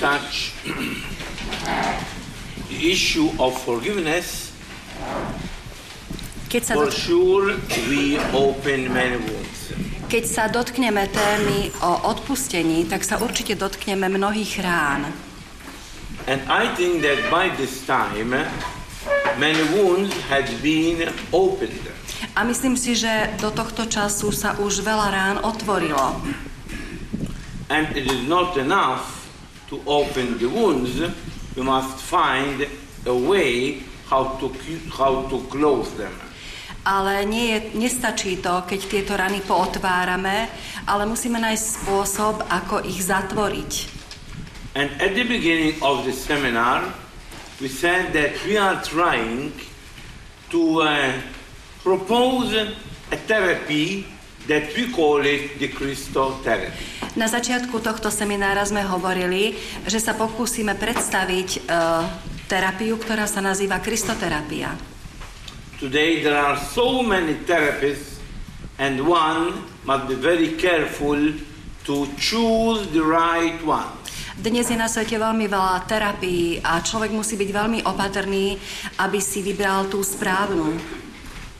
touch the issue of forgiveness, Keď sa, for sure we open many wounds. keď sa dotkneme témy o odpustení, tak sa určite dotkneme mnohých rán. And I think that by this time, many wounds had been opened. A myslím si, že do tohto času sa už veľa rán otvorilo. And it is not enough to open the wounds, we must find a way how to, how to close them. Ale nie je, nestačí to, keď tieto rany pootvárame, ale musíme nájsť spôsob, ako ich zatvoriť. And at the beginning of the seminar, we said that we are trying to uh, propose a therapy that we call it the Christo therapy. Na začiatku tohto seminára sme hovorili, že sa pokúsime predstaviť e, terapiu, ktorá sa nazýva Kristoterapia. Today there are so many therapists, and one must be very careful to choose the right one. Dnes je na svete veľmi veľa terapií a človek musí byť veľmi opatrný, aby si vybral tú správnu.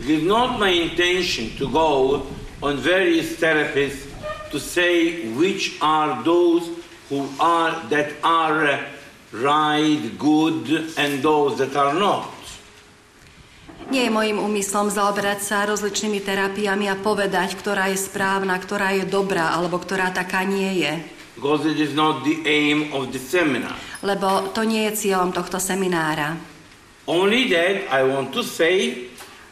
It is not my intention to go on various therapists to say which are those who are that are right, good, and those that are not. Nie je mojim úmyslom zaoberať sa rozličnými terapiami a povedať, ktorá je správna, ktorá je dobrá alebo ktorá taká nie je. Because it is not the aim of the seminar. Lebo to nie je cieľom tohto seminára. Only that I want to say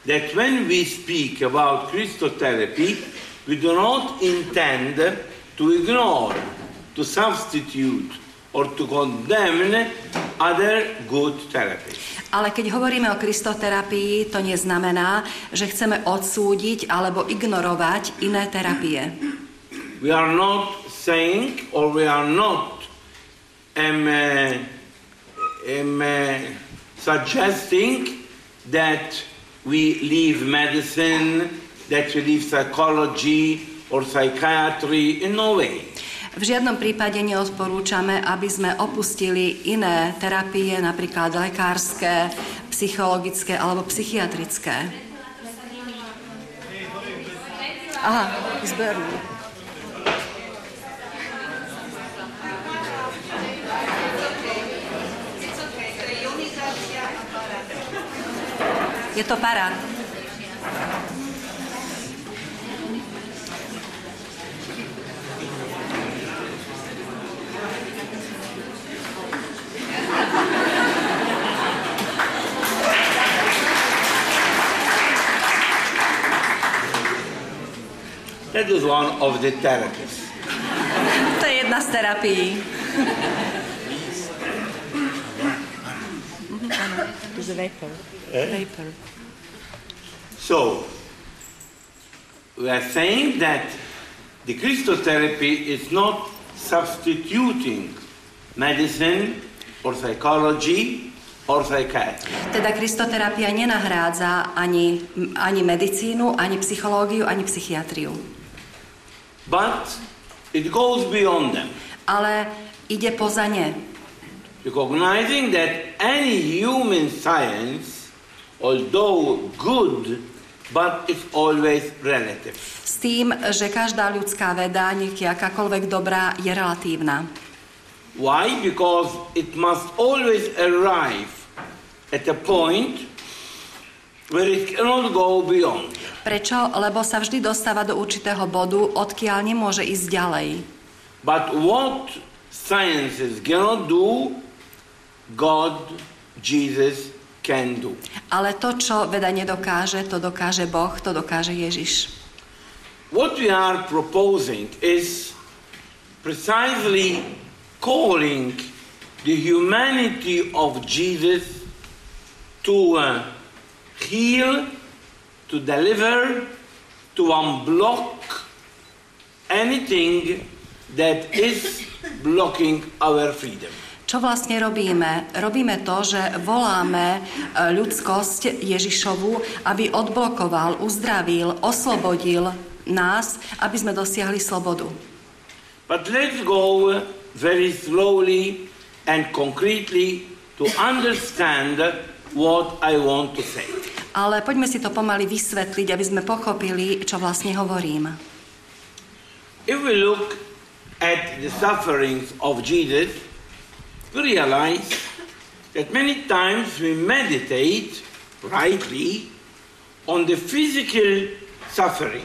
that when we speak about Christotherapy, we do not intend to ignore, to substitute, or to condemn other good therapies. Ale keď hovoríme o kristoterapii, to neznamená, že chceme odsúdiť alebo ignorovať iné terapie. We are not saying, or we are not um, um, suggesting that we leave medicine, that we leave psychology or psychiatry, in no way. V žiadnom prípade neodporúčame, aby sme opustili iné terapie, napríklad lekárske, psychologické alebo psychiatrické. Aha, zberú. Je to parát. That is one of the therapies. To je jedna z terapií. To je vapor. Vapor. So, we are saying that the Christotherapy is not substituting medicine or psychology or psychiatry. Teda kristoterapia nenahrádza ani, ani medicínu, ani psychológiu, ani psychiatriu. But it goes beyond them, Ale ide poza ne. recognizing that any human science, although good, but it's always relative. S tým, že každá ľudská veda, nech akákoľvek dobrá, je relatívna. Why? Because it must always arrive at a point where it cannot go beyond. Prečo? Lebo sa vždy dostáva do určitého bodu, odkiaľ nemôže ísť ďalej. But what sciences cannot do, God, Jesus can do. Ale to, čo veda nedokáže, to dokáže Boh, to dokáže Ježiš. What we are proposing is precisely calling the humanity of Jesus to uh, heal, to deliver, to unblock anything that is blocking our freedom. Čo vlastne robíme? Robíme to, že voláme e, ľudskosť Ježišovu, aby odblokoval, uzdravil, oslobodil nás, aby sme dosiahli slobodu. But let's go very slowly and concretely to understand what I want to say. Ale poďme si to pomaly vysvetliť, aby sme pochopili, čo vlastne hovorím. If we look at the sufferings of Jesus, realize that many times we meditate rightly on the physical suffering.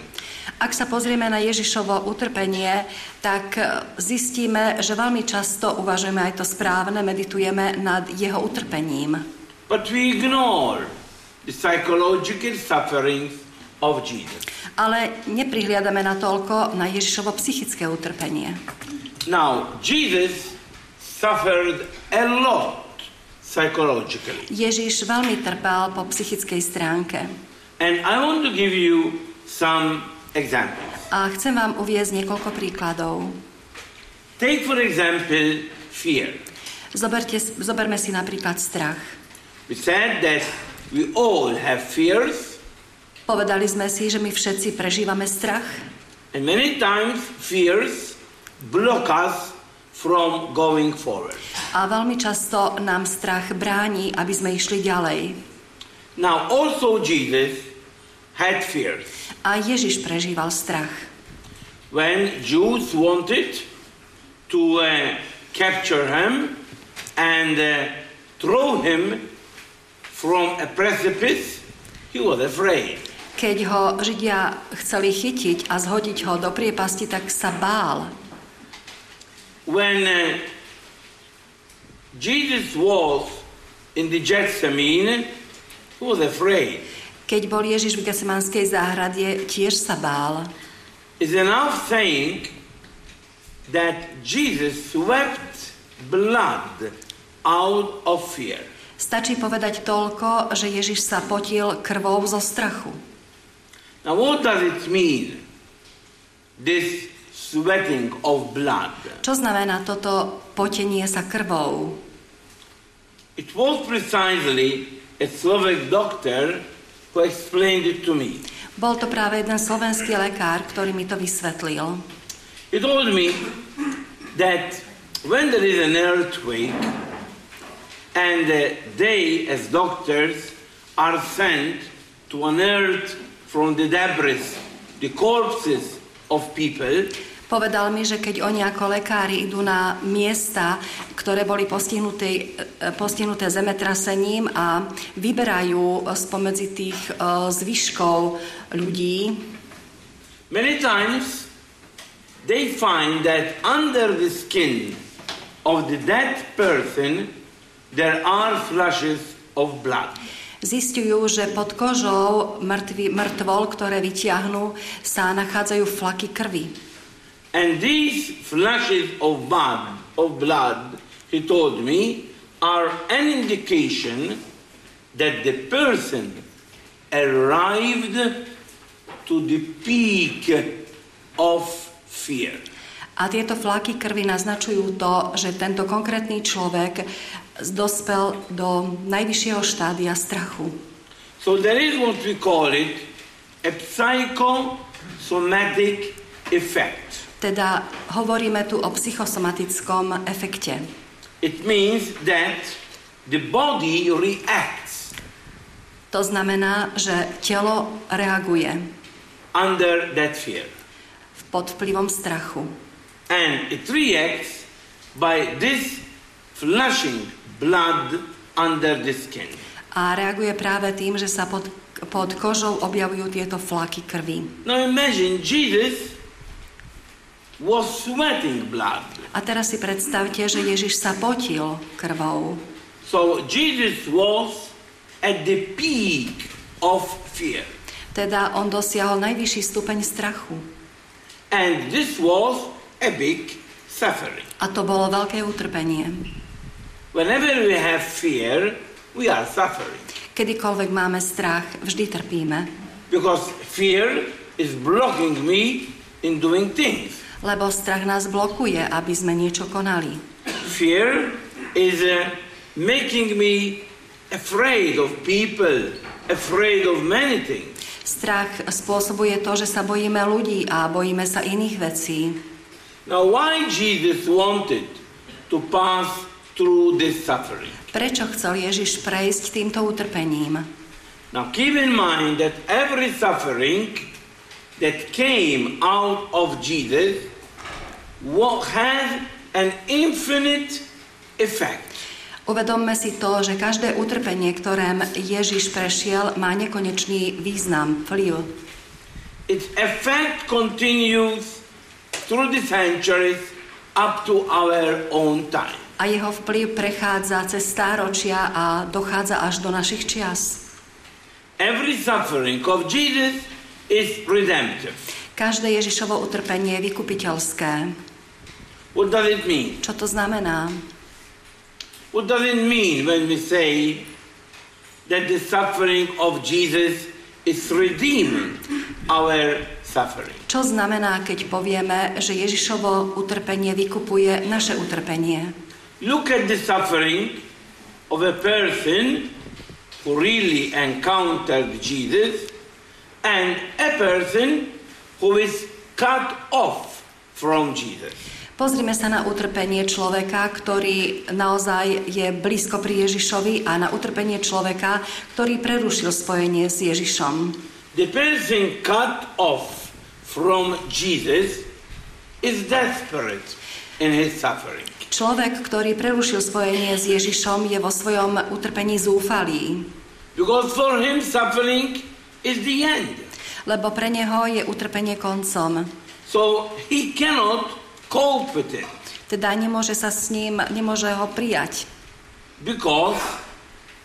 Ak sa pozrieme na Ježišovo utrpenie, tak e, zistíme, že veľmi často uvažujeme aj to správne, meditujeme nad jeho utrpením. But we ignore the psychological sufferings of Jesus. Ale neprihliadame na toľko na Ježišovo psychické utrpenie. Now, Jesus suffered a lot psychologically. Ježiš veľmi trpel po psychickej stránke. And I want to give you some examples. A chcem vám uviezť niekoľko príkladov. Take, for example, fear. Zoberte, zoberme si napríklad strach. We said that we all have fears, Povedali sme si, že my všetci prežívame strach and many times fears block us from going forward. a veľmi často nám strach bráni, aby sme išli ďalej. Now, also Jesus had fears. A Ježiš prežíval strach. When Jews wanted to uh, capture him and uh, throw him from a precipice, he was afraid. Keď ho Židia chceli chytiť a zhodiť ho do priepasti, tak sa bál. When uh, Jesus was in the Gethsemane, he was afraid. Keď bol Ježiš v Gesimanskej záhrade, tiež sa bál. It's enough saying that Jesus wept blood out of fear. Stačí povedať toľko, že Ježiš sa potil krvou zo strachu. Now, what does it mean? This sweating of blood. Čo znamená toto potenie sa krvou? It was precisely a Slovak doctor who explained it to me. Bol to práve jeden slovenský lekár, ktorý mi to vysvetlil. He told me that when there is an earthquake and uh, they, as doctors, are sent to unearth from the debris the corpses of people, Povedal mi, že keď oni ako lekári idú na miesta, ktoré boli postihnuté, e, postihnuté zemetrasením a vyberajú spomedzi tých e, zvyškov ľudí, many times they find that under the skin of the dead person there are flashes of blood. zistujú, že pod kožou mŕtvy, mŕtvol, ktoré vyťahnú, sa nachádzajú flaky krvi. And these flashes of blood, of blood, he told me, are an indication that the person arrived to the peak of fear. A tieto flaky krvi naznačujú to, že tento konkrétny človek dospel do najvyššieho štádia strachu. So there is what we call it a psychosomatic effect. Teda hovoríme tu o psychosomatickom efekte. It means that the body reacts To znamená, že telo reaguje under that fear. pod vplyvom strachu. And it reacts by this flushing blood under the skin. A reaguje práve tým, že sa pod, pod kožou objavujú tieto flaky krvi. Now imagine Jesus was sweating blood. A teraz si predstavte, že Ježiš sa potil krvou. So Jesus was at the peak of fear. Teda on dosiahol najvyšší stupeň strachu. And this was a big suffering. A to bolo veľké utrpenie. Whenever we have fear, we are suffering. Kedykoľvek máme strach, vždy trpíme. Because fear is blocking me in doing things. Lebo strach nás blokuje, aby sme niečo konali. Fear is uh, making me afraid of people, afraid of many things. Strach spôsobuje to, že sa bojíme ľudí a bojíme sa iných vecí. Now, why Jesus wanted to pass through this suffering. Prečo chcel Ježiš prejsť týmto utrpením? Now keep in mind that every suffering that came out of Jesus wa- had an infinite effect. Uvedomme si to, že každé utrpenie, ktorém Ježiš prešiel, má nekonečný význam, vplyv. Its effect continues through the centuries up to our own time. A jeho vplyv prechádza cez stáročia a dochádza až do našich čias. Every suffering of Jesus is redemptive. Každé Ježišovo utrpenie je vykupiteľské. What does it mean? Čo to znamená? What does it mean when we say that the suffering of Jesus is redeeming our suffering? Čo znamená, keď povieme, že Ježišovo utrpenie vykupuje naše utrpenie? Look at the suffering of a person who really encountered Jesus and a person who is cut off from Jesus. Pozrime sa na utrpenie človeka, ktorý naozaj je blízko pri Ježišovi a na utrpenie človeka, ktorý prerušil spojenie s Ježišom. The person cut off from Jesus is desperate in his suffering. Človek, ktorý prerušil spojenie s Ježišom, je vo svojom utrpení zúfalý, Because for him, suffering is the end. lebo pre neho je utrpenie koncom. So he cannot it Teda nemôže sa s ním, nemôže ho prijať, because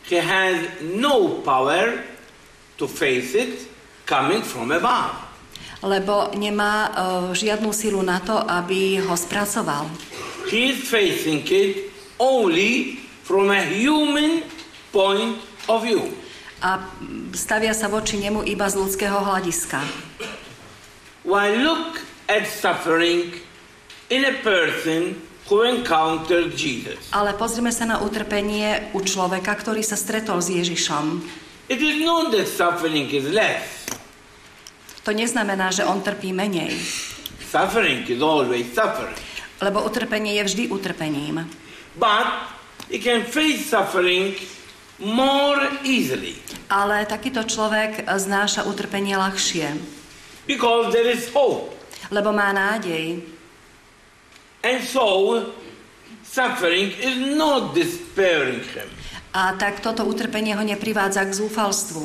he has no power to face it coming from above. lebo nemá e, žiadnu silu na to, aby ho spracoval. He is facing it only from a human point of view. A stavia sa voči nemu iba z ľudského hľadiska. Why look at suffering in a person who encountered Jesus. Ale pozrime sa na utrpenie u človeka, ktorý sa stretol s Ježišom. It is not that suffering is less. To neznamená, že on trpí menej, Suffering is always suffering. lebo utrpenie je vždy utrpením. But he can face suffering more easily Ale takýto človek znáša utrpenie ľahšie, because there is hope. lebo má nádej. And so, suffering is not despairing him. A tak toto utrpenie ho neprivádza k zúfalstvu.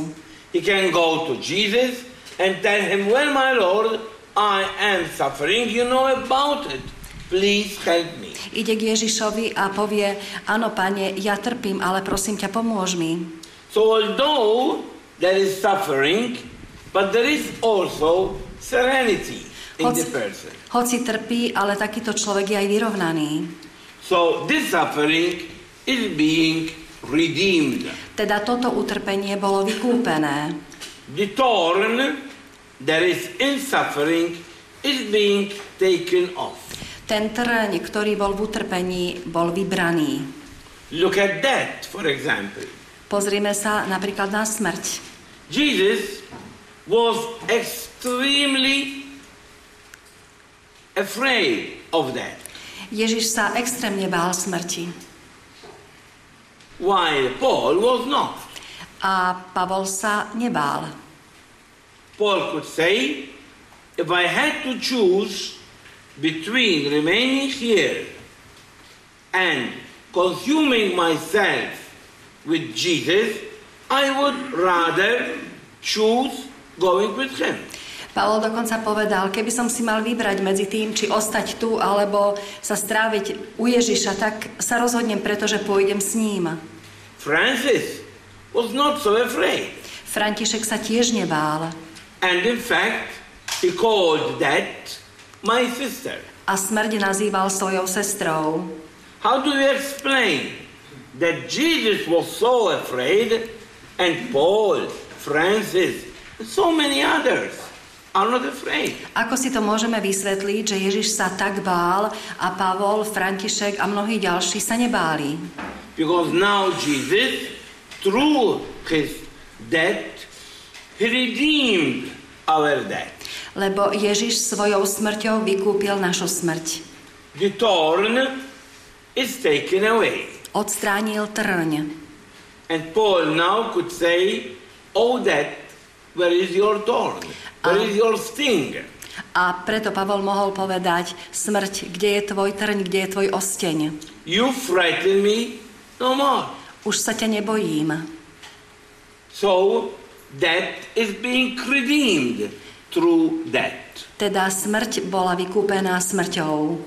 He can go to Jesus and tell him, Well, my Lord, I am suffering. You know about it. Please help me. Ide k Ježišovi a povie, áno, pane, ja trpím, ale prosím ťa, pomôž mi. So, although there is suffering, but there is also serenity Hoci, hoci trpí, ale takýto človek je aj vyrovnaný. So, this suffering is being redeemed. Teda toto utrpenie bolo vykúpené. The thorn that is in suffering is being taken off. Ten trň, ktorý bol v utrpení, bol vybraný. Look at that, for example. Pozrime sa napríklad na smrť. Jesus was extremely afraid of that, Ježiš sa extrémne bál smrti. while Paul was not. A Pavol sa nebál. Paul could say, if I had to choose between remaining here and consuming myself with Jesus, I would rather choose going with him. Pavol dokonca povedal, keby som si mal vybrať medzi tým, či ostať tu, alebo sa stráviť u Ježiša, tak sa rozhodnem, pretože pôjdem s ním. Francis was not so afraid. František sa tiež nebál. And in fact, he called that my sister. A smrť nazýval svojou sestrou. How do you explain that Jesus was so afraid and Paul, Francis, and so many others not afraid? Ako si to môžeme vysvetliť, že Ježiš sa tak bál a Pavol, František a mnohí ďalší sa nebáli? Because now Jesus, through his death, he redeemed our death. Lebo Ježiš svojou smrťou vykúpil našu smrť. The thorn is taken away. Odstránil trň. And Paul now could say, Oh, death, where is your thorn? Where Ah. is your sting? A preto Pavol mohol povedať, smrť, kde je tvoj trň, kde je tvoj osteň? You frighten me no more. Už sa ťa nebojím. So, death is being redeemed through death. Teda smrť bola vykúpená smrťou.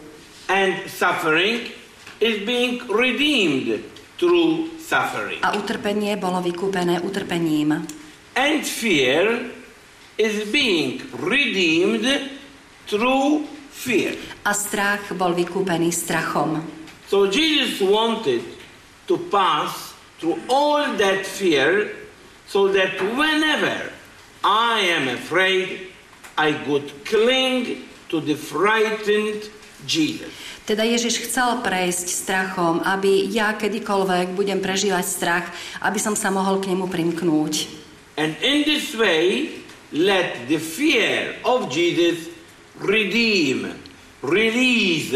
And suffering is being redeemed through suffering. A utrpenie bolo vykúpené utrpením. And fear is being redeemed through fear. A strach bol vykúpený strachom. So Jesus wanted to pass through all that fear so that whenever I am afraid, I could cling to the frightened Jesus. Teda Ježiš chcel prejsť strachom, aby ja kedykoľvek budem prežívať strach, aby som sa mohol k nemu primknúť. And in this way, let the fear of Jesus redeem, release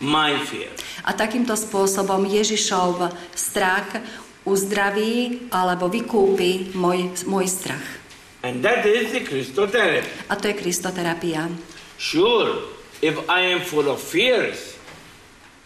my fear. A takýmto spôsobom Ježišov strach uzdraví alebo vykúpi môj, môj strach. And that is the Christotherapy. A to je kristoterapia. Sure, if I am full of fears,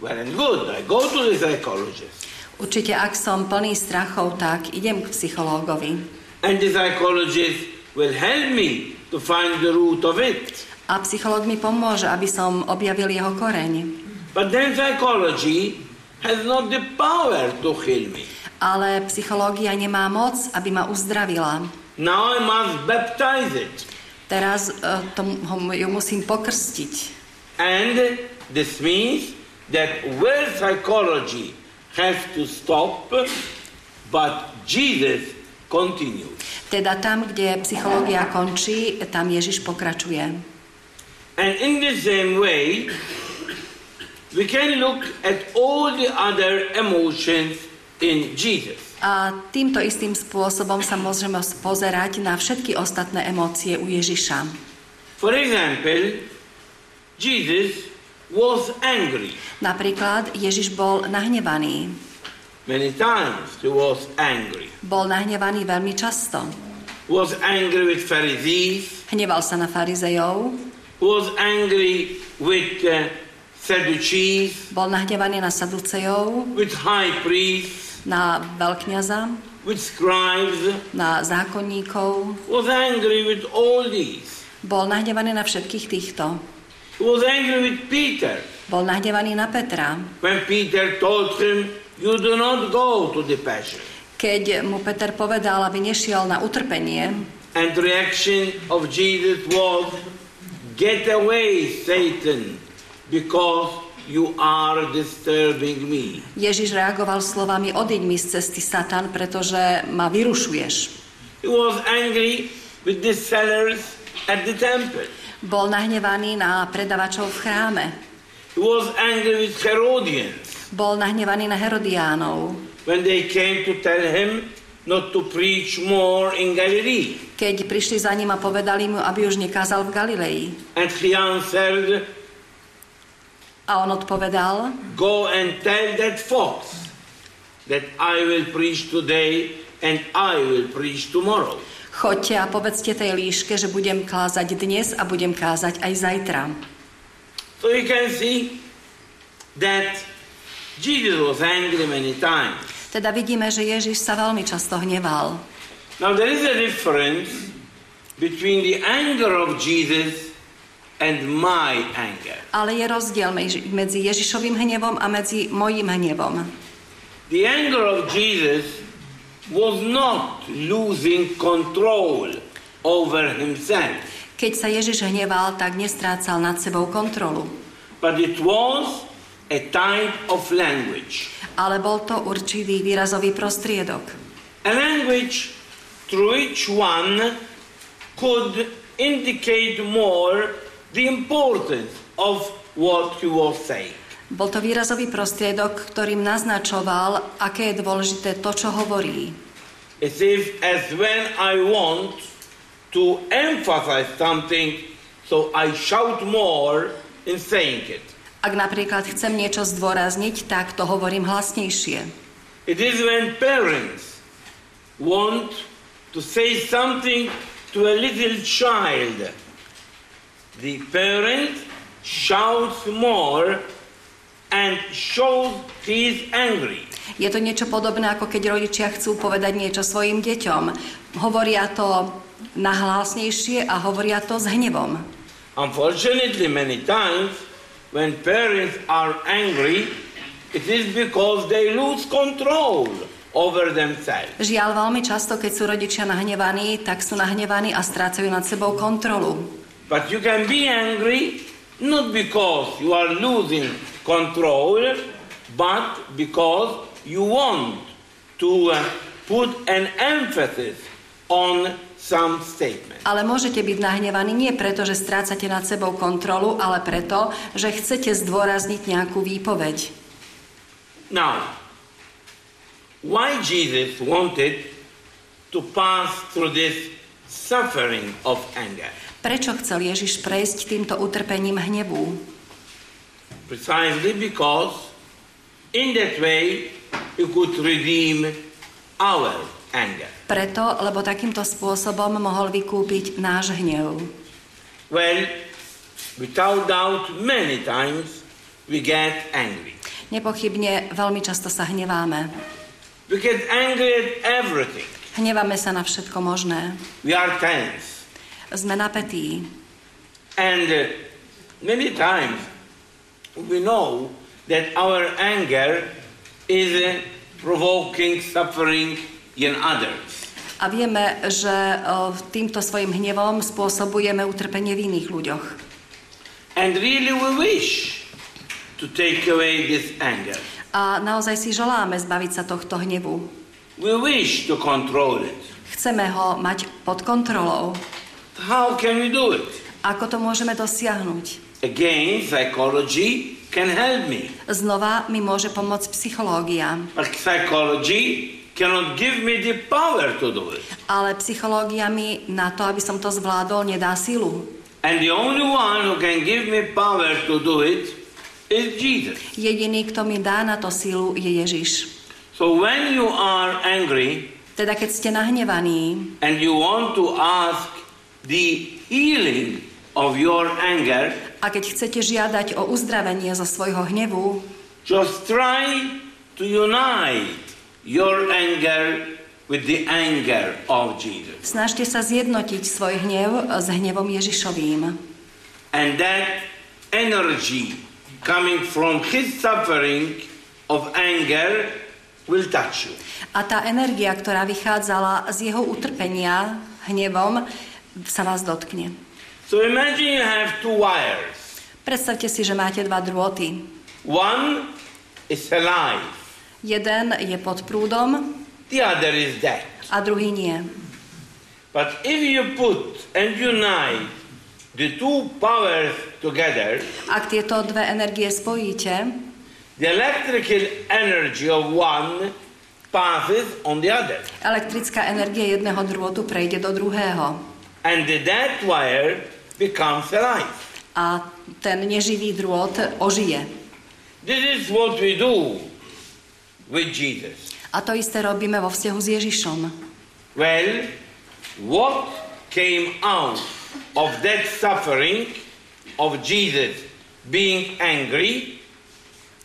well and good, I go to the psychologist. Určite, ak som plný strachov, tak idem k psychológovi. And the psychologist will help me to find the root of it. A psychológ mi pomôže, aby som objavil jeho koreň. But then psychology has not the power to heal me. Ale psychológia nemá moc, aby ma uzdravila. Now I must baptize it. Teraz uh, to, ho, ju musím pokrstiť. And this means that where psychology has to stop, but Jesus continues. Teda tam, kde psychológia končí, tam Ježiš pokračuje. And in the same way, we can look at all the other emotions in Jesus. A týmto istým spôsobom sa môžeme pozerať na všetky ostatné emócie u Ježiša. For example, Jesus was angry. Napríklad Ježiš bol nahnevaný. Many times he was angry. Bol nahnevaný veľmi často. Was angry with Pharisees, Hneval sa na farizejov, was angry with uh, Sadducees, bol nahnevaný na saducejov, with high priests, na veľkňaza, with scribes, na zákonníkov. was angry with all these. Bol nahnevaný na všetkých týchto. Was angry with Peter Bol nahnevaný na Petra, when Peter told him, You do not go to the passion. Keď mu Peter povedal, aby nešiel na utrpenie. And the reaction of Jesus was, Get away, Satan, because you are disturbing me. Ježiš reagoval slovami, odiď mi z cesty, Satan, pretože ma vyrušuješ. He was angry with the sellers at the temple. Bol nahnevaný na predavačov v chráme. He was angry with Herodians Bol nahnevaný na Herodiánov, when they came to tell him not to preach more in Galilee. keď prišli za ním a povedali mu, aby už nekázal v Galilei. And he answered, A on odpovedal, Go and tell that fox that I will preach today and I will preach tomorrow. choďte a povedzte tej líške, že budem kázať dnes a budem kázať aj zajtra. So you can see that Jesus was angry many times. Teda vidíme, že Ježiš sa veľmi často hneval. Now there is a difference between the anger of Jesus and my anger. Ale je rozdiel medzi Ježišovým hnevom a medzi mojím hnevom. The anger of Jesus was not losing control over himself, Keď sa Ježiš hneval, tak nestrácal nad sebou kontrolu. but it was a type of language. Ale bol to určitý výrazový prostriedok. A language through which one could indicate more the importance of what he was saying. Bol to výrazový prostriedok, ktorým naznačoval, aké je dôležité to, čo hovorí. As if, as when I want to emphasize something, so I shout more in saying it. Ak napríklad chcem niečo zdôrazniť, tak to hovorím hlasnejšie. It is when parents want to say something to a little child. The parent shouts more and shows he is angry. Je to niečo podobné, ako keď rodičia chcú povedať niečo svojim deťom. Hovoria to nahlásnejšie a hovoria to s hnevom. Unfortunately, many times when parents are angry, it is because they lose control over themselves. Žiaľ, veľmi často, keď sú rodičia nahnevaní, tak sú nahnevaní a strácajú nad sebou kontrolu. But you can be angry not because you are losing control, but because you want to uh, put an emphasis on some statement. Ale môžete byť nahnevaní nie preto, že strácate nad sebou kontrolu, ale preto, že chcete zdôrazniť nejakú výpoveď. Now, why Jesus wanted to pass through this suffering of anger? Prečo chcel Ježiš prejsť týmto utrpením hnevu? Precisely because in that way he could redeem our anger. Preto, lebo takýmto spôsobom mohol vykúpiť náš hnev. Well, without doubt, many times we get angry. Nepochybne veľmi často sa hneváme. We get angry at everything. Hneváme sa na všetko možné. We are tense. Sme napätí. And uh, many times we know that our anger is uh, provoking suffering in others. A vieme, že týmto svojim hnevom spôsobujeme utrpenie v iných ľuďoch. And really we wish to take away this anger. A naozaj si želáme zbaviť sa tohto hnevu. We wish to control it. Chceme ho mať pod kontrolou. How can we do it? Ako to môžeme dosiahnuť? Again, psychology can help me. Znova mi môže pomôcť psychológia. But psychology cannot give me the power to do it. Ale psychológia mi na to, aby som to zvládol, nedá silu. And the only one who can give me power to do it is Jesus. Jediný, kto mi dá na to silu, je Ježiš. So when you are angry Teda keď ste nahnevaní and you want to ask the healing of your anger, a keď chcete žiadať o uzdravenie zo svojho hnevu, just try to unite your anger with the anger of Jesus. snažte sa zjednotiť svoj hnev s hnevom Ježišovým. And that energy coming from his suffering of anger will touch you. A tá energia, ktorá vychádzala z jeho utrpenia hnevom, sa vás dotkne. So imagine you have two wires. Predstavte si, že máte dva drôty. One is alive, Jeden je pod prúdom the other is dead. a druhý nie. But if you put and unite the two powers together, Ak tieto dve energie spojíte, the electrical energy of one passes on the other. elektrická energia jedného drôtu prejde do druhého. And the dead wire becomes alive. A ten neživý drôt ožije. This is what we do with Jesus. A to isté robíme vo vzťahu s Ježišom. Well, what came out of that suffering of Jesus being angry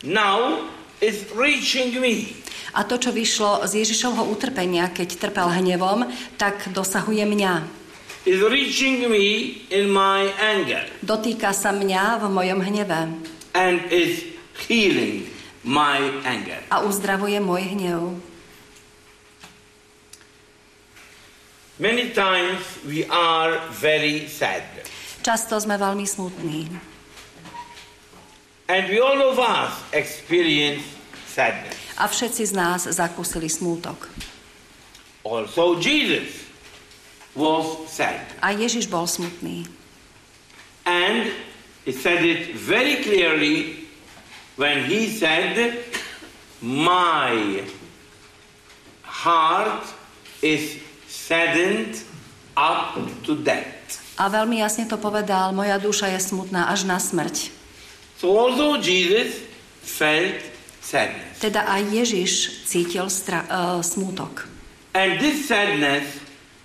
now is reaching me. A to, čo vyšlo z Ježišovho utrpenia, keď trpel hnevom, tak dosahuje mňa. Is reaching me in my anger Dotýka sa mňa v mojom hneve and is healing my anger. a uzdravuje môj hnev. Many times we are very sad. Často sme veľmi smutní. And we all of us experience sadness. A všetci z nás zakúsili smútok. Also Jesus was sad. A Ježiš bol smutný. And he said it very clearly when he said, My heart is saddened up to death. A veľmi jasne to povedal, moja duša je smutná až na smrť. So also Jesus felt sadness. Teda aj Ježiš cítil stra- uh, smútok. And this sadness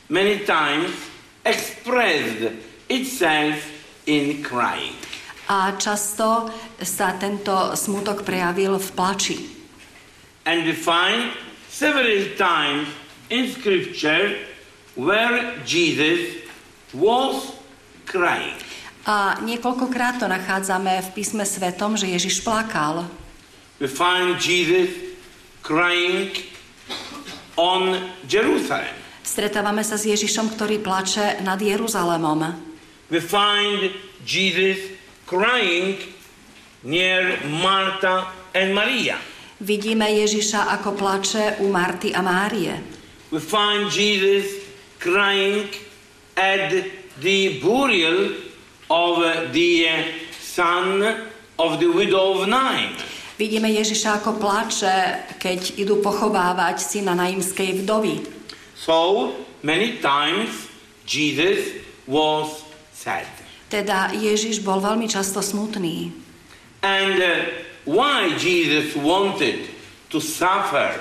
many times expressed itself in crying. A často sa tento smútok prejavil v plači. And we find several times in scripture where Jesus was crying. A niekoľkokrát to nachádzame v písme svetom, že Ježiš plakal. We find Jesus crying on Jerusalem. Stretávame sa s Ježišom, ktorý plače nad Jeruzalemom. We find Jesus crying near Martha and Maria. Vidíme Ježiša, ako plače u Marty a Márie. We find Jesus crying at the burial of the son of the widow of Nain. Vidíme Ježiša, ako plače, keď idú pochovávať syna naimskej vdovy. So many times Jesus was sad. Teda Ježiš bol veľmi často smutný. And uh, why Jesus wanted to suffer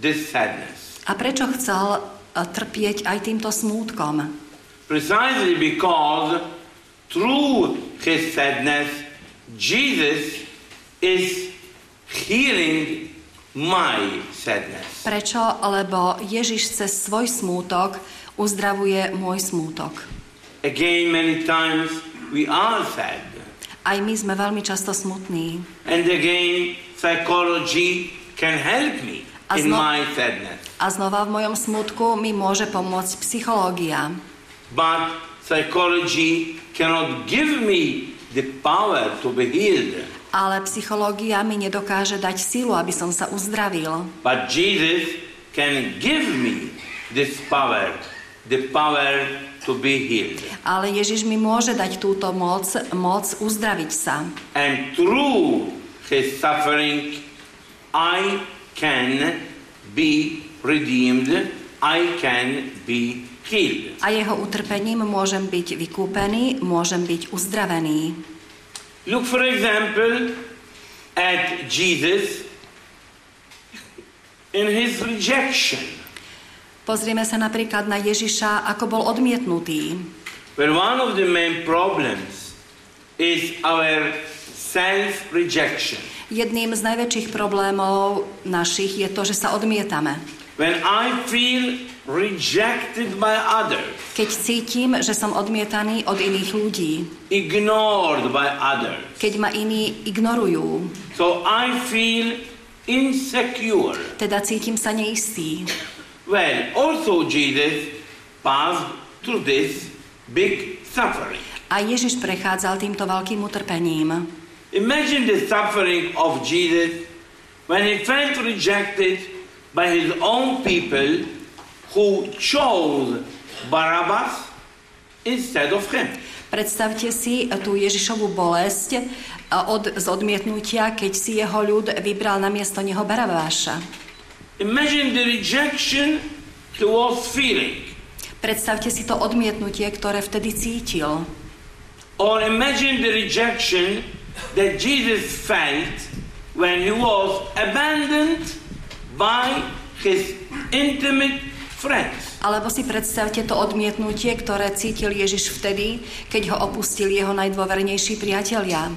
this sadness? A prečo chcel eh, trpieť aj týmto smútkom? Precisely because through his sadness, Jesus is healing my sadness. Prečo? Lebo Ježiš cez svoj smútok uzdravuje môj smútok. Again, many times we are sad. Aj my sme veľmi často smutní. And again, psychology can help me A in my sadness. A znova v mojom smutku mi môže pomôcť psychológia. But psychology cannot give me the power to be healed. Ale psychológia mi nedokáže dať silu, aby som sa uzdravil. But Jesus can give me this power, the power to be healed. Ale Ježiš mi môže dať túto moc, moc uzdraviť sa. And through his suffering, I can be redeemed, I can be healed. A jeho utrpením môžem byť vykúpený, môžem byť uzdravený. Look, for example, at Jesus in his rejection, Pozrieme sa napríklad na Ježiša, ako bol odmietnutý. where one of the main problems is our self rejection. Jedným z najväčších problémov našich je to, že sa odmietame. When I feel rejected by others, Keď cítim, že som odmietaný od iných ľudí, ignored by others, keď ma iní ignorujú, so I feel insecure. teda cítim sa neistý. Well, also Jesus passed through this big suffering. A Ježiš prechádzal týmto veľkým utrpením. Imagine the suffering of Jesus when he felt rejected by his own people who chose Barabbas instead of him. Predstavte si tú Ježišovú bolesť a od, z odmietnutia, keď si jeho ľud vybral na miesto neho Barabáša. Imagine the rejection he was feeling. Predstavte si to odmietnutie, ktoré vtedy cítil. Or imagine the rejection that Jesus felt when he was abandoned by his intimate friends. Alebo si predstavte to odmietnutie, ktoré cítil Ježiš vtedy, keď ho opustili jeho najdôvernejší priatelia.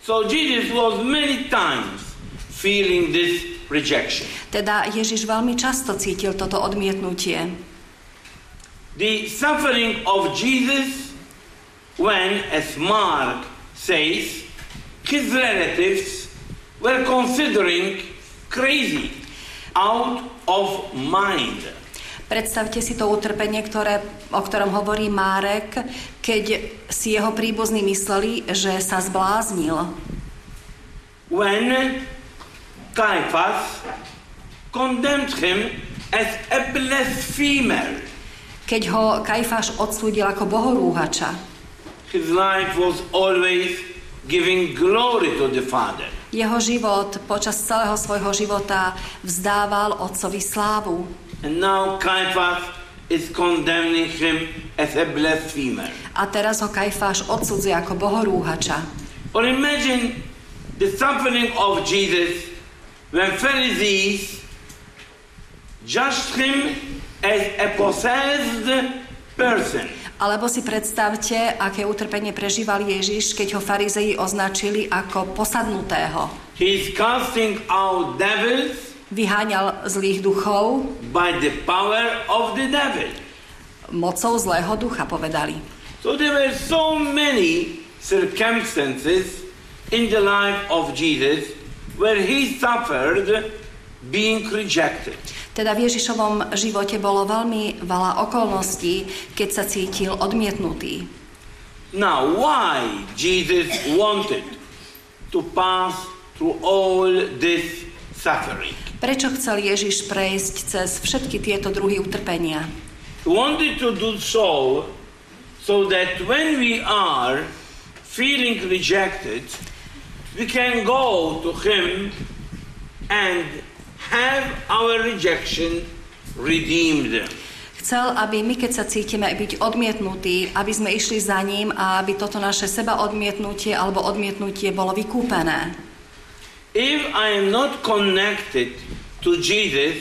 So Jesus was many times feeling this rejection. Teda Ježiš veľmi často cítil toto odmietnutie. The suffering of Jesus when, as Mark says, his relatives were considering crazy, out of mind. Predstavte si to utrpenie, ktoré, o ktorom hovorí Márek, keď si jeho príbuzní mysleli, že sa zbláznil. When Caiaphas condemned him as a blasphemer, Keď ho Kajfáš odsúdil ako bohorúhača. his life was always giving glory to the Father. Jeho život počas celého svojho života vzdával otcovi slávu. And now Caiaphas is condemning him as a blasphemer. A teraz ho Kajfáš odsudzuje ako bohorúhača. Or imagine the suffering of Jesus when Pharisees judged him as a possessed person. Alebo si predstavte, aké utrpenie prežíval Ježiš, keď ho farizei označili ako posadnutého. He's casting out devils Vyháňal zlých duchov by the power of the devil. mocou zlého ducha, povedali. So there were so many circumstances in the life of Jesus where he suffered being rejected. Teda v Ježišovom živote bolo veľmi veľa okolností, keď sa cítil odmietnutý. Now, why Jesus wanted to pass through all this suffering? Prečo chcel Ježiš prejsť cez všetky tieto druhy utrpenia? He wanted to do so so that when we are feeling rejected, we can go to Him and have our rejection redeemed. Chcel, aby my, keď sa cítime byť odmietnutí, aby sme išli za ním a aby toto naše seba odmietnutie alebo odmietnutie bolo vykúpené. If I am not connected to Jesus,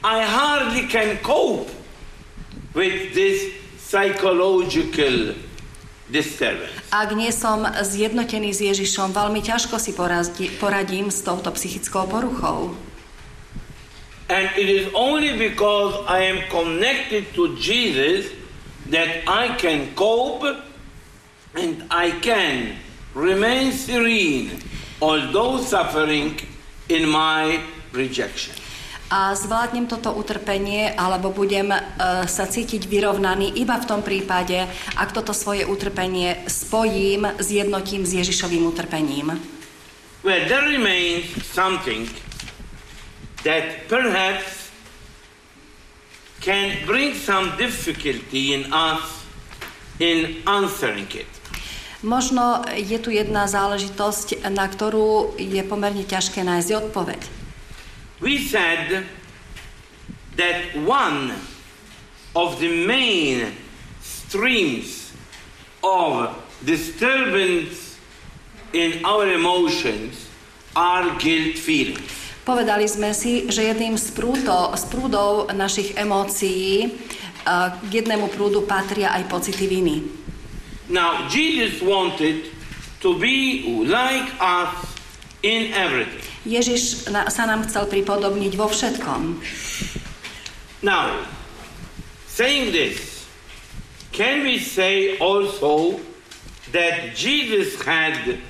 I hardly can cope with this psychological. Ak nie som zjednotený s Ježišom, veľmi ťažko si poradí, poradím s touto psychickou poruchou. And it is only because I am connected to Jesus that I can cope and I can remain serene, although suffering in my rejection. A zvládnem toto utrpenie, alebo budem e, sa cítiť vyrovnaný iba v tom prípade, ak toto svoje utrpenie spojím, zjednotím s Ježišovým utrpením. Well, there remains something that perhaps can bring some difficulty in us in answering it. Možno je tu jedna záležitosť, na ktorú je pomerne ťažké nájsť odpoveď. We said that one of the main streams of disturbance in our emotions are guilt feelings. Povedali sme si, že jedným z, prúto, z prúdov našich emócií k jednému prúdu patria aj pocity viny. Now, Jesus wanted to be like us in everything. Ježiš sa nám chcel pripodobniť vo všetkom. Now, saying this, can we say also that Jesus had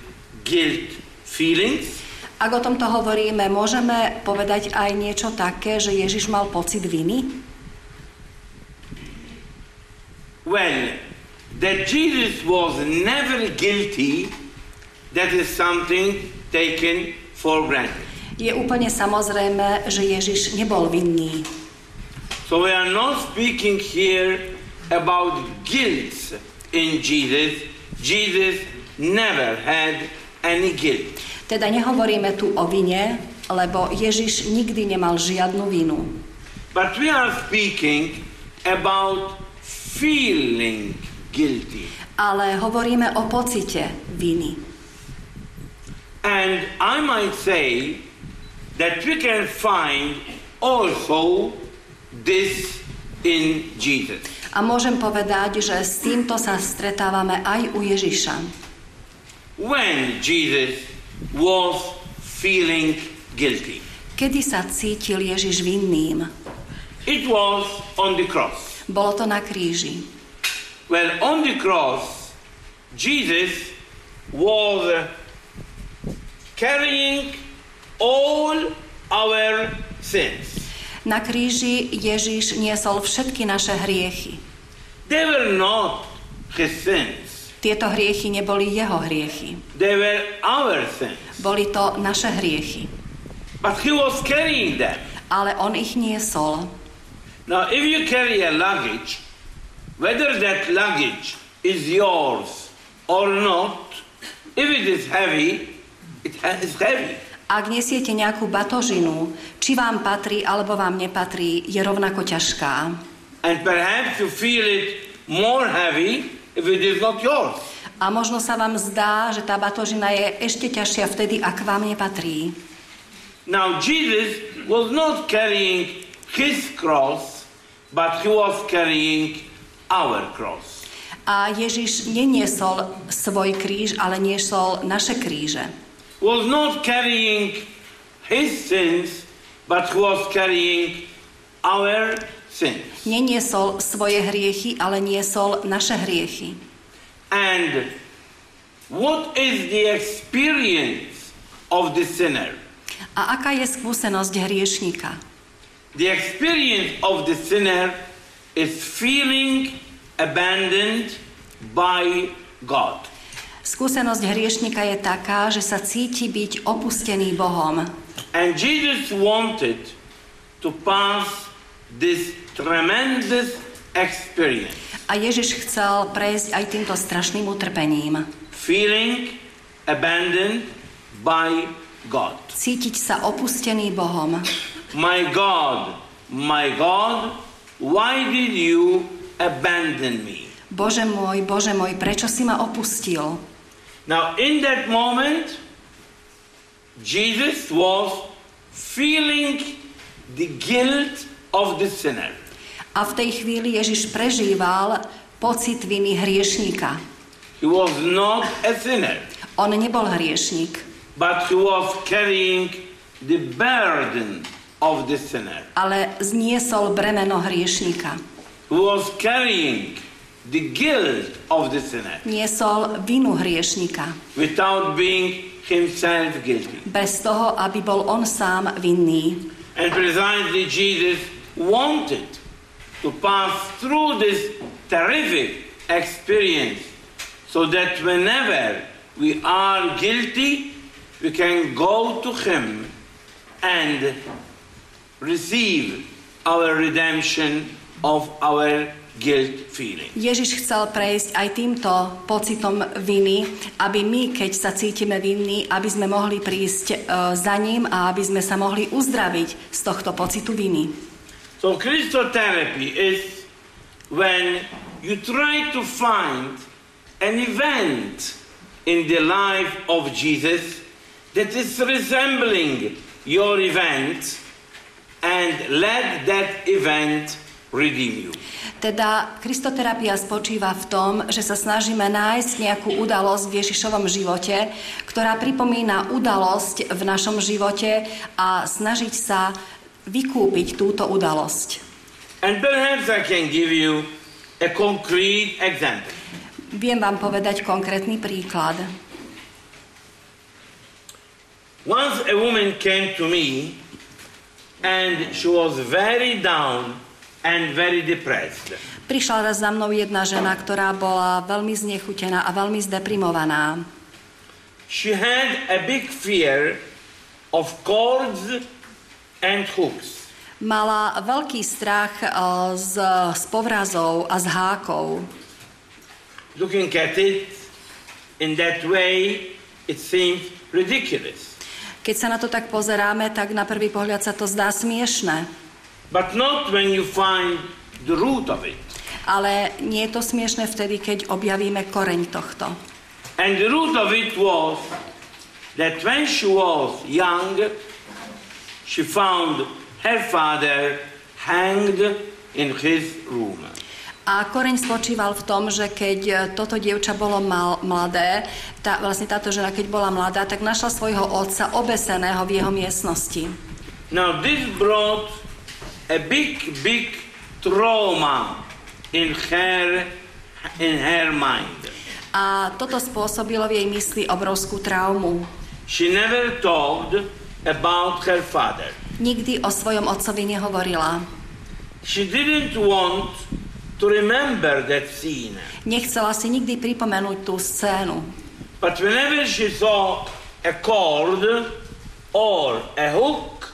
guilt feelings? Ak o tomto hovoríme, môžeme povedať aj niečo také, že Ježiš mal pocit viny? Well, that Jesus was never guilty, that is something taken for granted. Je úplne samozrejme, že Ježiš nebol vinný. So we are not speaking here about guilt in Jesus. Jesus never had any guilt. Teda nehovoríme tu o vine, lebo Ježiš nikdy nemal žiadnu vinu. But we are speaking about feeling guilty. Ale hovoríme o pocite viny. And I might say that we can find also this in Jesus. A môžem povedať, že s týmto sa stretávame aj u Ježiša. When Jesus was feeling guilty, Kedy sa cítil Ježiš vinným? it was on the cross. Bolo to na kríži. Well, on the cross, Jesus was carrying all our sins. Na kríži Ježiš niesol všetky naše hriechy. They were not his sins, Tieto hriechy neboli jeho hriechy. they were our sins. Boli to naše hriechy. But he was carrying them. Ale on ich niesol. Now, if you carry a luggage, whether that luggage is yours or not, if it is heavy, Ak nesiete nejakú batožinu, či vám patrí alebo vám nepatrí, je rovnako ťažká. And perhaps you feel it more heavy if it is not yours. A možno sa vám zdá, že tá batožina je ešte ťažšia vtedy, ak vám nepatrí. Now, Jesus was not carrying his cross, but he was carrying our cross. A Ježiš neniesol svoj kríž, ale niesol naše kríže. Was not carrying his sins, but was carrying our sins. Neniesol svoje hriechy, ale niesol naše hriechy. And what is the experience of the sinner? A aká je skúsenosť hriešníka? The experience of the sinner is feeling abandoned by God. Skúsenosť hriešníka je taká, že sa cíti byť opustený Bohom. And Jesus wanted to pass this tremendous experience, A Ježiš chcel prejsť aj týmto strašným utrpením. feeling abandoned by God. Cítiť sa opustený Bohom. My God, my God, why did you abandon me? Bože môj, Bože môj, prečo si ma opustil? Now, in that moment, Jesus was feeling the guilt of the sinner. A v tej chvíli Ježiš prežíval pocit viny hriešníka. He was not a sinner, On nebol hriešník, but he was carrying the burden of the sinner. ale zniesol bremeno hriešníka. He was carrying the guilt of the sinner Niesol vinu hriešníka. without being himself guilty. Bez toho, aby bol on sám vinný. And precisely Jesus wanted to pass through this terrific experience so that whenever we are guilty, we can go to Him and receive our redemption of our guilt feeling. Ježiš chcel prejsť aj týmto pocitom viny, aby my, keď sa cítime vinní, aby sme mohli prísť e, za ním a aby sme sa mohli uzdraviť z tohto pocitu viny. So Christotherapy is when you try to find an event in the life of Jesus that is resembling your event and let that event redeem you. Teda kristoterapia spočíva v tom, že sa snažíme nájsť nejakú udalosť v Ježišovom živote, ktorá pripomína udalosť v našom živote a snažiť sa vykúpiť túto udalosť. And perhaps I can give you a concrete example. Viem vám povedať konkrétny príklad. Once a woman came to me and she was very down and very depressed. Prišla raz za mnou jedna žena, ktorá bola veľmi znechutená a veľmi zdeprimovaná. She had a big fear of cords and hooks. Mala veľký strach eh, z, z povrazov a z hákov. Looking at it in that way, it seems ridiculous. Keď sa na to tak pozeráme, tak na prvý pohľad sa to zdá smiešne. But not when you find the root of it. Ale nie je to smiešne vtedy, keď objavíme koreň tohto. And the root of it was that when she was young, she found her father hanged in his room. A koreň spočíval v tom, že keď e, toto dievča bolo mal, mladé, tá, vlastne táto žena, keď bola mladá, tak našla svojho otca obeseného v jeho miestnosti. Now this brought a big, big trauma in her in her mind. A toto spôsobilo v jej mysli obrovskú traumu. She never talked about her father. Nikdy o svojom otcovi nehovorila. She didn't want to remember that scene. Nechcela si nikdy pripomenúť tú scénu. But whenever she saw a cord or a hook,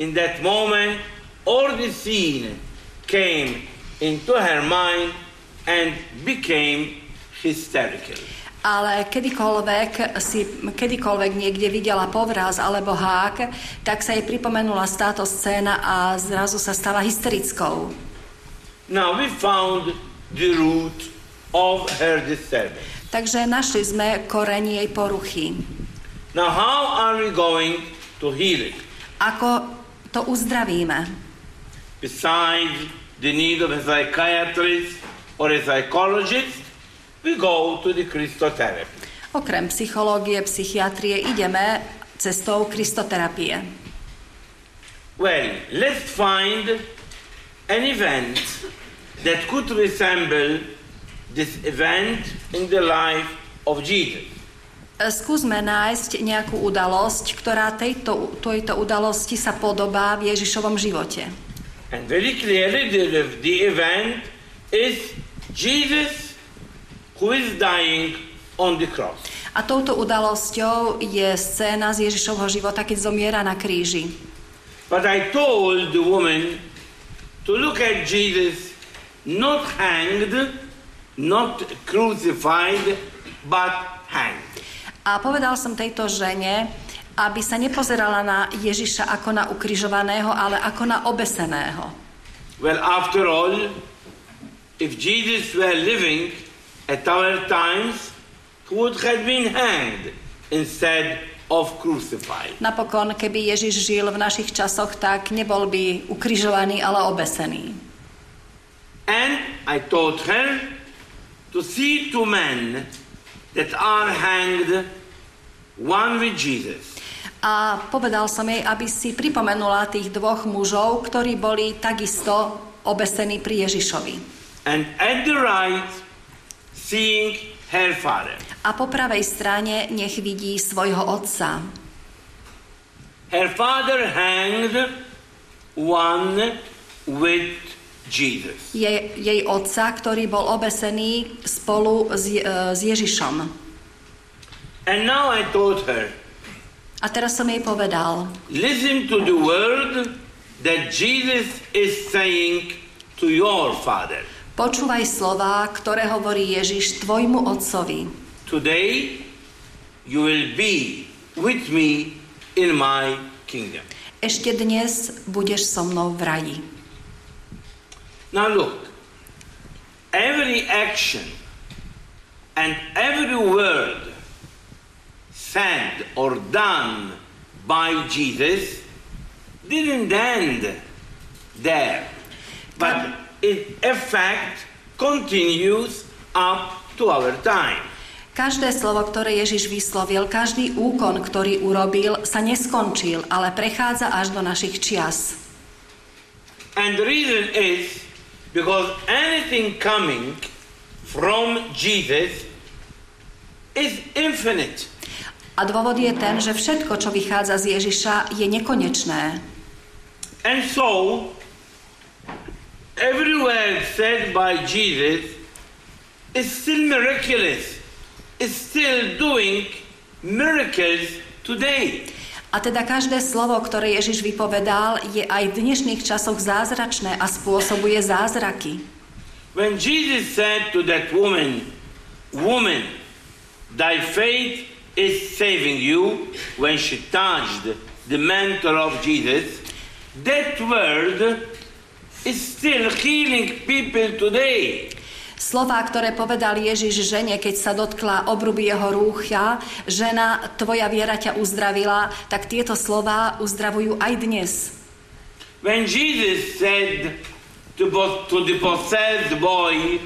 in that moment, all the scene came into her mind and became hysterical. Ale kedykoľvek, si, kedykoľvek niekde videla povraz alebo hák, tak sa jej pripomenula táto scéna a zrazu sa stala hysterickou. Now we found the root of her disturbance. Takže našli sme koreň jej poruchy. Now, how are we going to heal it? Ako to uzdravíme? Besides the need of a psychiatrist or a psychologist, we go to the Christotherapy. Okrem psychológie, psychiatrie ideme cestou kristoterapie. Well, let's find an event that could resemble this event in the life of Jesus. Skúsme nájsť nejakú udalosť, ktorá tejto, tejto udalosti sa podobá v Ježišovom živote. And very clearly, the, the event is Jesus who is dying on the cross. A touto udalosťou je scéna z Ježišovho života, keď zomiera na kríži. But I told the woman to look at Jesus not hanged, not crucified, but hanged. A povedal som tejto žene, aby sa nepozerala na Ježiša ako na ukrižovaného, ale ako na obeseného. Well, after all, if Jesus were living at our times, he would have been hanged instead of crucified. Napokon, keby Ježiš žil v našich časoch, tak nebol by ukrižovaný, ale obesený. And I taught her to see two men that are hanged, one with Jesus. A povedal som jej, aby si pripomenula tých dvoch mužov, ktorí boli takisto obesení pri Ježišovi. And at the right, seeing her father. A po pravej strane nech vidí svojho otca. Her father hanged one with Jesus. Je, jej otca, ktorý bol obesený spolu s, e, s Ježišom. And now I told her, A teraz som jej povedal, listen to the word that Jesus is saying to your father. počúvaj slova, ktoré hovorí Ježiš tvojmu otcovi. Today you will be with me in my kingdom. Ešte dnes budeš so mnou v raji. Now look, every action and every word said or done by Jesus didn't end there, but in effect continues up to our time. Každé slovo, ktoré Ježiš vyslovil, každý úkon, ktorý urobil, sa neskončil, ale prechádza až do našich čias. And the reason is because anything coming from Jesus is infinite. A dôvod je ten, že všetko, čo vychádza z Ježiša, je nekonečné. And so, every word said by Jesus is still miraculous, is still doing miracles today. A teda každé slovo, ktoré Ježiš vypovedal, je aj v dnešných časoch zázračné a spôsobuje zázraky. When Jesus said to that woman, Woman, thy faith is saving you, when she touched the mantle of Jesus, that word is still healing people today. Slová, ktoré povedal Ježiš žene, keď sa dotkla obruby jeho rúcha, žena, tvoja viera ťa uzdravila, tak tieto slová uzdravujú aj dnes. When Jesus said to, to the possessed boy,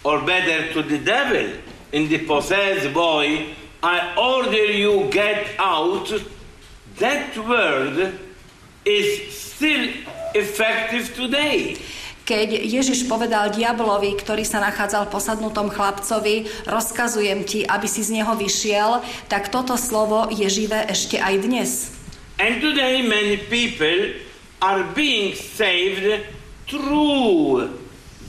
or better to the devil in the possessed boy, I order you get out, that word is still effective today. Keď Ježiš povedal diablovi, ktorý sa nachádzal v posadnutom chlapcovi, rozkazujem ti, aby si z neho vyšiel, tak toto slovo je živé ešte aj dnes. And today many people are being saved through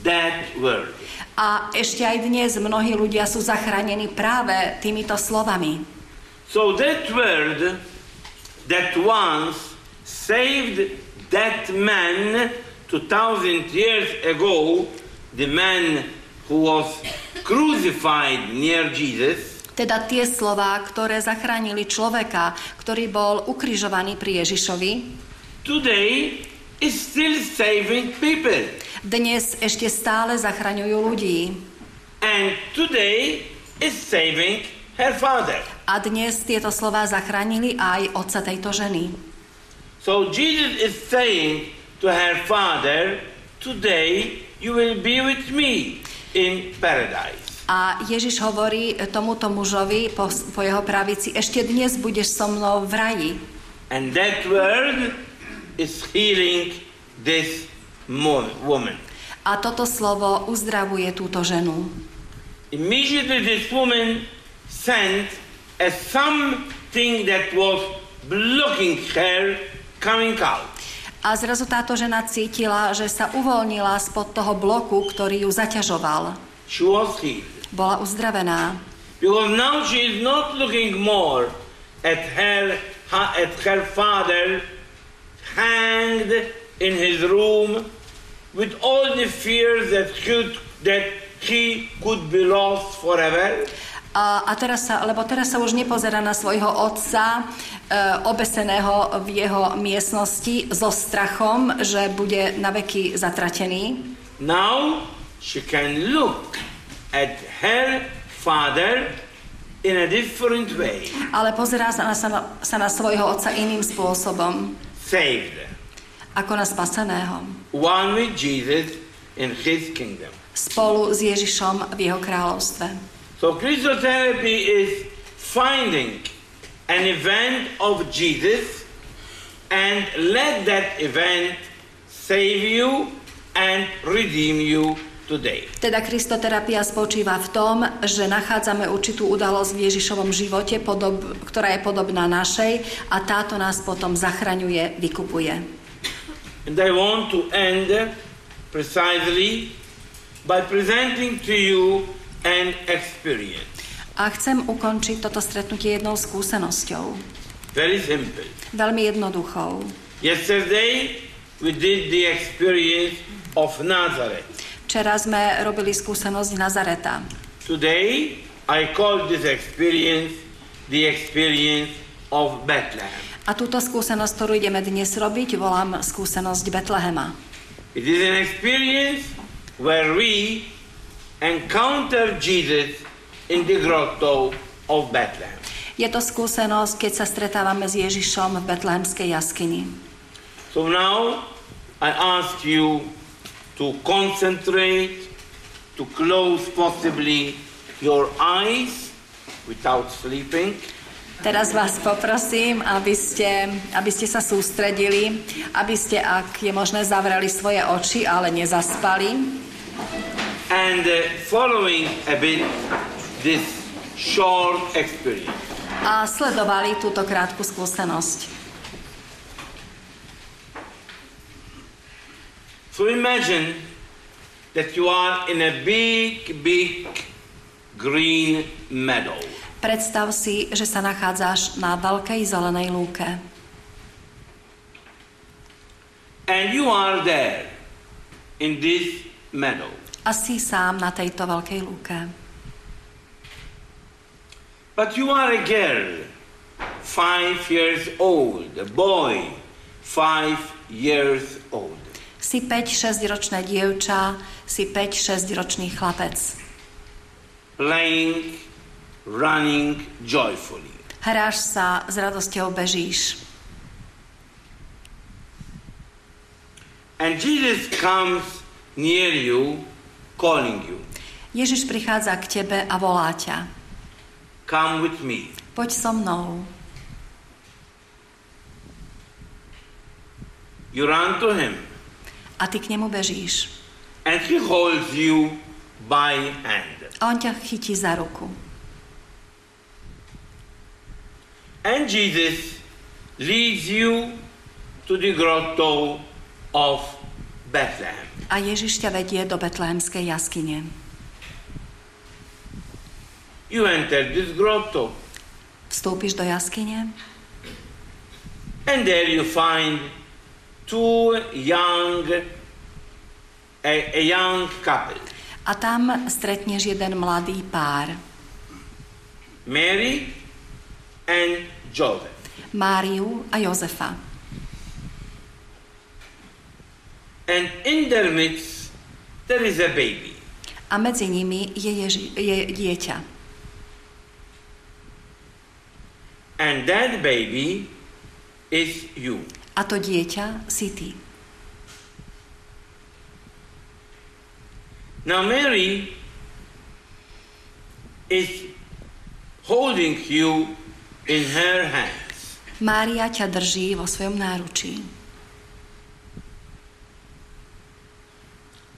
that word. A ešte aj dnes mnohí ľudia sú zachránení práve týmito slovami. So that word that once saved that man 2000 years ago, the man who was crucified near Jesus, Teda tie slová, ktoré zachránili človeka, ktorý bol ukrižovaný pri Ježišovi, today is still saving people. dnes ešte stále zachraňujú ľudí. And today is saving her father. A dnes tieto slova zachránili aj otca tejto ženy. So Jesus is saying to her father, Today you will be with me in paradise. A Ježiš hovorí tomuto mužovi po, po jeho pravici, ešte dnes budeš so mnou v raji. And that word is healing this woman. A toto slovo uzdravuje túto ženu. Immediately this woman sent as something that was blocking her coming out. A zrazu táto žena cítila, že sa uvoľnila spod toho bloku, ktorý ju zaťažoval. She was healed. Bola uzdravená. Because now she is not looking more at her at her father hanged in his room with all the fears that could that he could be lost forever. A, a teraz sa, lebo teraz sa už nepozerá na svojho otca, e, obeseného v jeho miestnosti so strachom, že bude na veky zatratený. Now she can look at her father in a different way. Ale pozerá sa na, sa, na, svojho otca iným spôsobom, Saved. ako na spaseného. One with Jesus in his kingdom. Spolu s Ježišom v jeho kráľovstve. So Christotherapy is finding an event of Jesus and let that event save you and redeem you today. Teda kristoterapia spočíva v tom, že nachádzame určitú udalosť v Ježišovom živote, podob, ktorá je podobná našej a táto nás potom zachraňuje, vykupuje. And I want to end precisely by presenting to you an experience. A chcem ukončiť toto stretnutie jednou skúsenosťou. Very simple. Veľmi jednoduchou. Yesterday we did the experience of Nazareth. Včera sme robili skúsenosť Nazareta. Today I call this experience the experience of Bethlehem. A túto skúsenosť, ktorú ideme dnes robiť, volám skúsenosť Betlehema. It is an experience where we encounter Jesus in the grotto of Bethlehem. Je to skúsenosť, keď sa stretávame s Ježišom v betlehemskej jaskyni. So now I ask you to concentrate, to close possibly your eyes without sleeping. Teraz vás poprosím, aby ste, aby ste sa sústredili, aby ste, ak je možné, zavreli svoje oči, ale nezaspali. And uh, following a bit this short experience. A sledovali túto krátku skúsenosť. So imagine that you are in a big, big green meadow. Predstav si, že sa nachádzaš na veľkej zelenej lúke. And you are there in this meadow. A si sám na tejto veľkej lúke. But you are a girl, five years old, a boy, five years old. Si 5-6 ročné dievča, si 5-6 ročný chlapec. playing, running joyfully. Hráš sa, s radosťou bežíš. And Jesus comes near you, calling you, Ježiš prichádza k tebe a volá ťa. Come with me. Poď so mnou. You run to him, A ty k nemu bežíš. and he holds you by hand. A on ťa chytí za ruku. And Jesus leads you to the grotto of Bethlehem. A Ježiš ťa vedie do betlehemskej jaskyne. You enter this grotto, Vstúpiš do jaskyne and there you find two young, a, a young couple, a tam stretneš jeden mladý pár. Mary and Joseph. Máriu a Jozefa. And in their midst, there is a baby. A medzi nimi je, Ježi- je dieťa. And that baby is you. A to dieťa si ty. Now Mary is holding you in her hands. Mária ťa drží vo svojom náručí.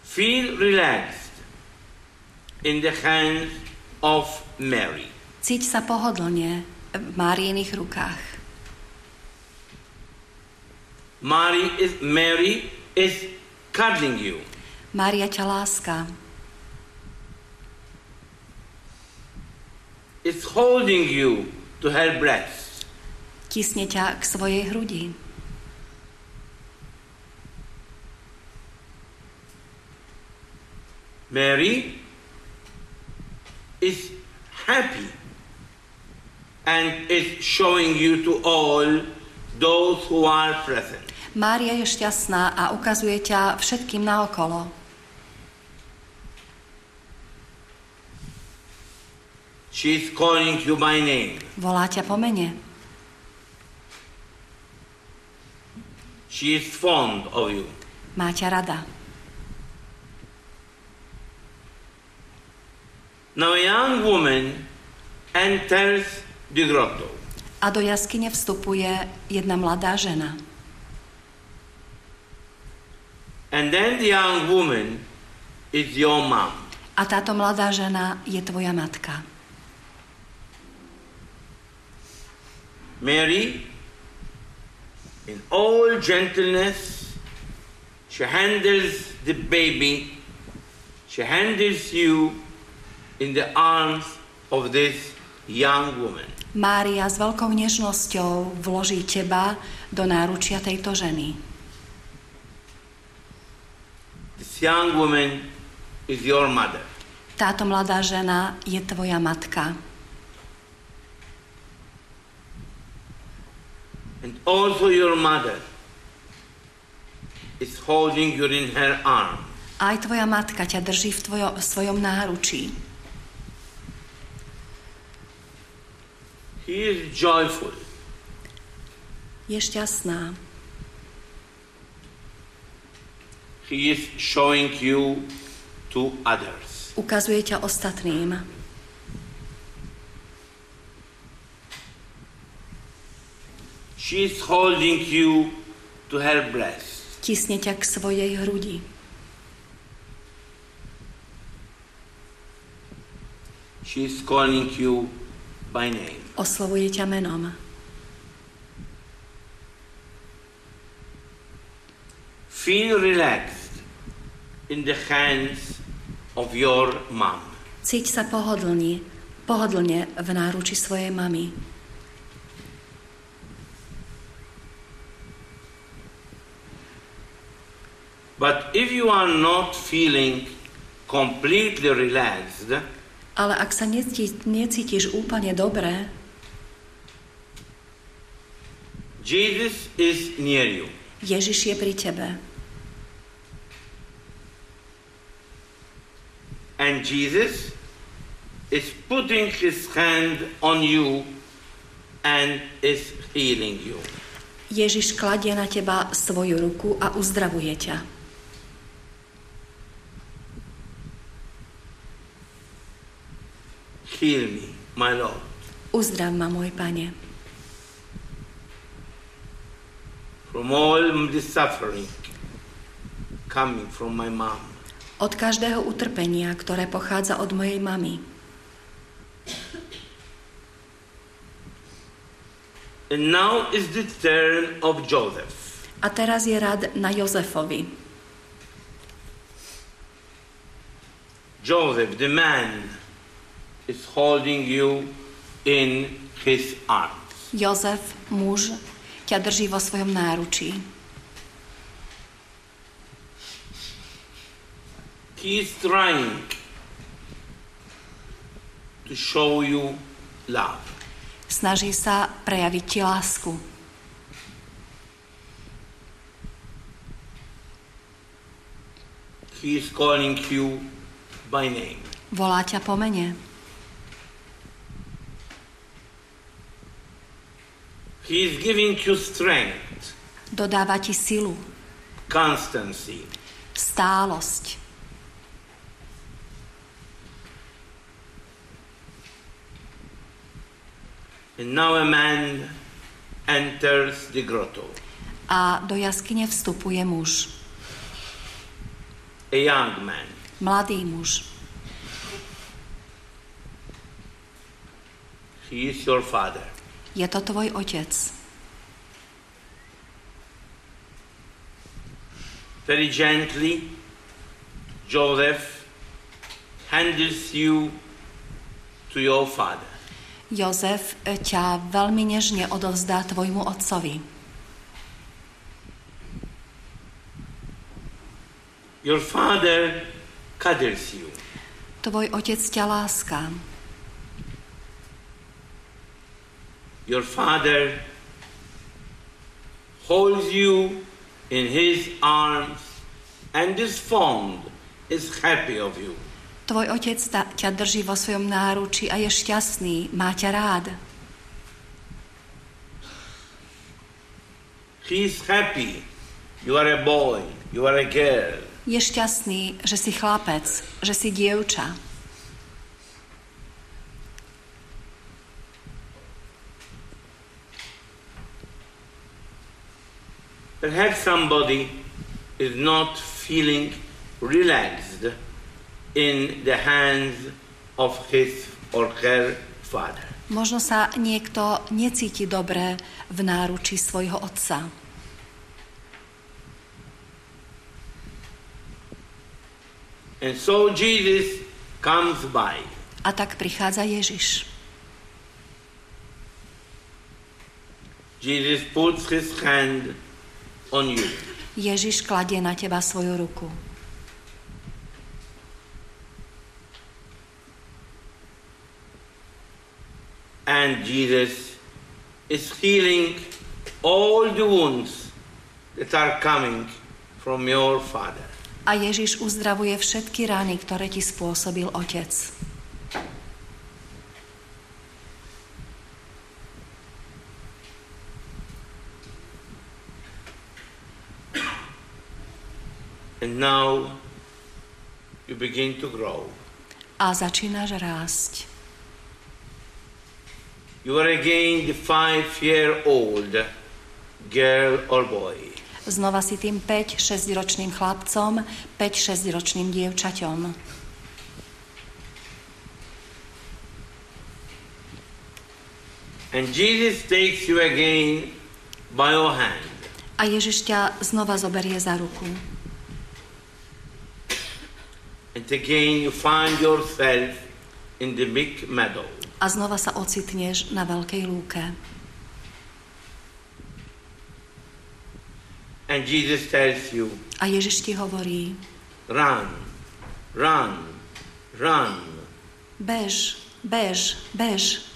Feel relaxed in the hands of Mary. Cíť sa pohodlne v Máriených rukách. Mary is, Mary is cuddling you. Mária ťa láska. Is holding you to her breast. Tisne ťa k svojej hrudi. Mary is happy and is showing you to all those who are present. Mária je šťastná a ukazuje ťa všetkým naokolo. She is calling you by name. Volá ťa po mene. She is fond of you. Má ťa rada. Now a young woman enters the grotto. A do jaskyne vstupuje jedna mladá žena. And then the young woman is your mom. A táto mladá žena je tvoja matka. Mary, in all gentleness, she handles the baby, she handles you in the arms of this young woman. Mária s veľkou nežnosťou vloží teba do náručia tejto ženy. This young woman is your mother. Táto mladá žena je tvoja matka. And also your mother is holding you in her arm. Aj tvoja matka ťa drží v, tvojo, v svojom náručí. He is joyful. Je šťastná. He is showing you to others. Ukazuje ťa ostatným. She is holding you to her breast. Tisne ťa k svojej hrudi. She is calling you by name. Oslovuje ťa menom. Feel relaxed in the hands of your mom. Cíť sa pohodlne, pohodlne v náruči svojej mamy. But if you are not feeling completely relaxed, Ale ak sa necítiš, úplne dobre, Jesus is near you. Ježiš je pri tebe. And Jesus is putting his hand on you and is healing you. Ježiš kladie na teba svoju ruku a uzdravuje ťa. Heal me, my Lord. Uzdrav ma, môj pane, from all the suffering coming from my mom. od každého utrpenia, ktoré pochádza od mojej mamy. And now is the turn of Joseph. A teraz je rad na Jozefovi. Joseph, the man, is holding you in his arms. Jozef, muž, ťa drží vo svojom náručí. He is trying to show you love. Snaží sa prejaviť ti lásku. He is calling you by name. Volá ťa po mene. He is giving you strength, Dodáva ti silu, constancy. stálosť. And now a man enters the grotto, A do jaskyne vstupuje muž. a young man. Mladý muž. He is your father. Je to tvoj otec. Very gently, Joseph handles you to your father. Jozef ťa veľmi nežne odovzdá tvojmu otcovi. Your father cuddles you. Tvoj otec ťa láska. Your father holds you in his arms and is fond, is happy of you. Tvoj otec ta, ťa drží vo svojom náruči a je šťastný, má ťa rád. He is happy. You are a boy, you are a girl. Je šťastný, že si chlapec, že si dievča. Perhaps somebody is not feeling relaxed in the hands of his or her father. Možno sa niekto necíti dobre v náruči svojho otca. And so Jesus comes by. A tak prichádza Ježiš. Jesus puts his hand on you. Ježiš kladie na teba svoju ruku. And Jesus is healing all the wounds that are coming from your father. A Ježiš uzdravuje všetky rány, ktoré ti spôsobil otec. And now you begin to grow. A začínaš rásť. You are again the five-year-old girl or boy. Znova si tým 5-6 ročným chlapcom, 5-6 ročným dievčaťom. And Jesus takes you again by your hand. A Ježiš ťa znova zoberie za ruku. And again you find yourself in the big meadow. A znova sa ocitneš na veľkej lúke. And Jesus tells you, A Ježiš ti hovorí, run, run, run. bež, bež, bež,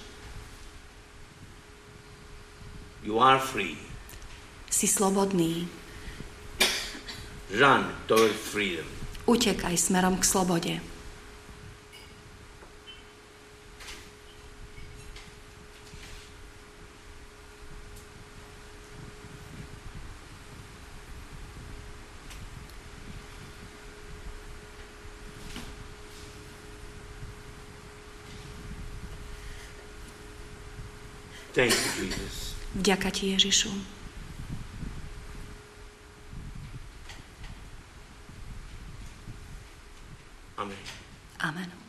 You are free. si slobodný. Run towards freedom. Utekaj smerom k slobode. Thank you, Jesus. Vďaka ti, Ježišu. Amen.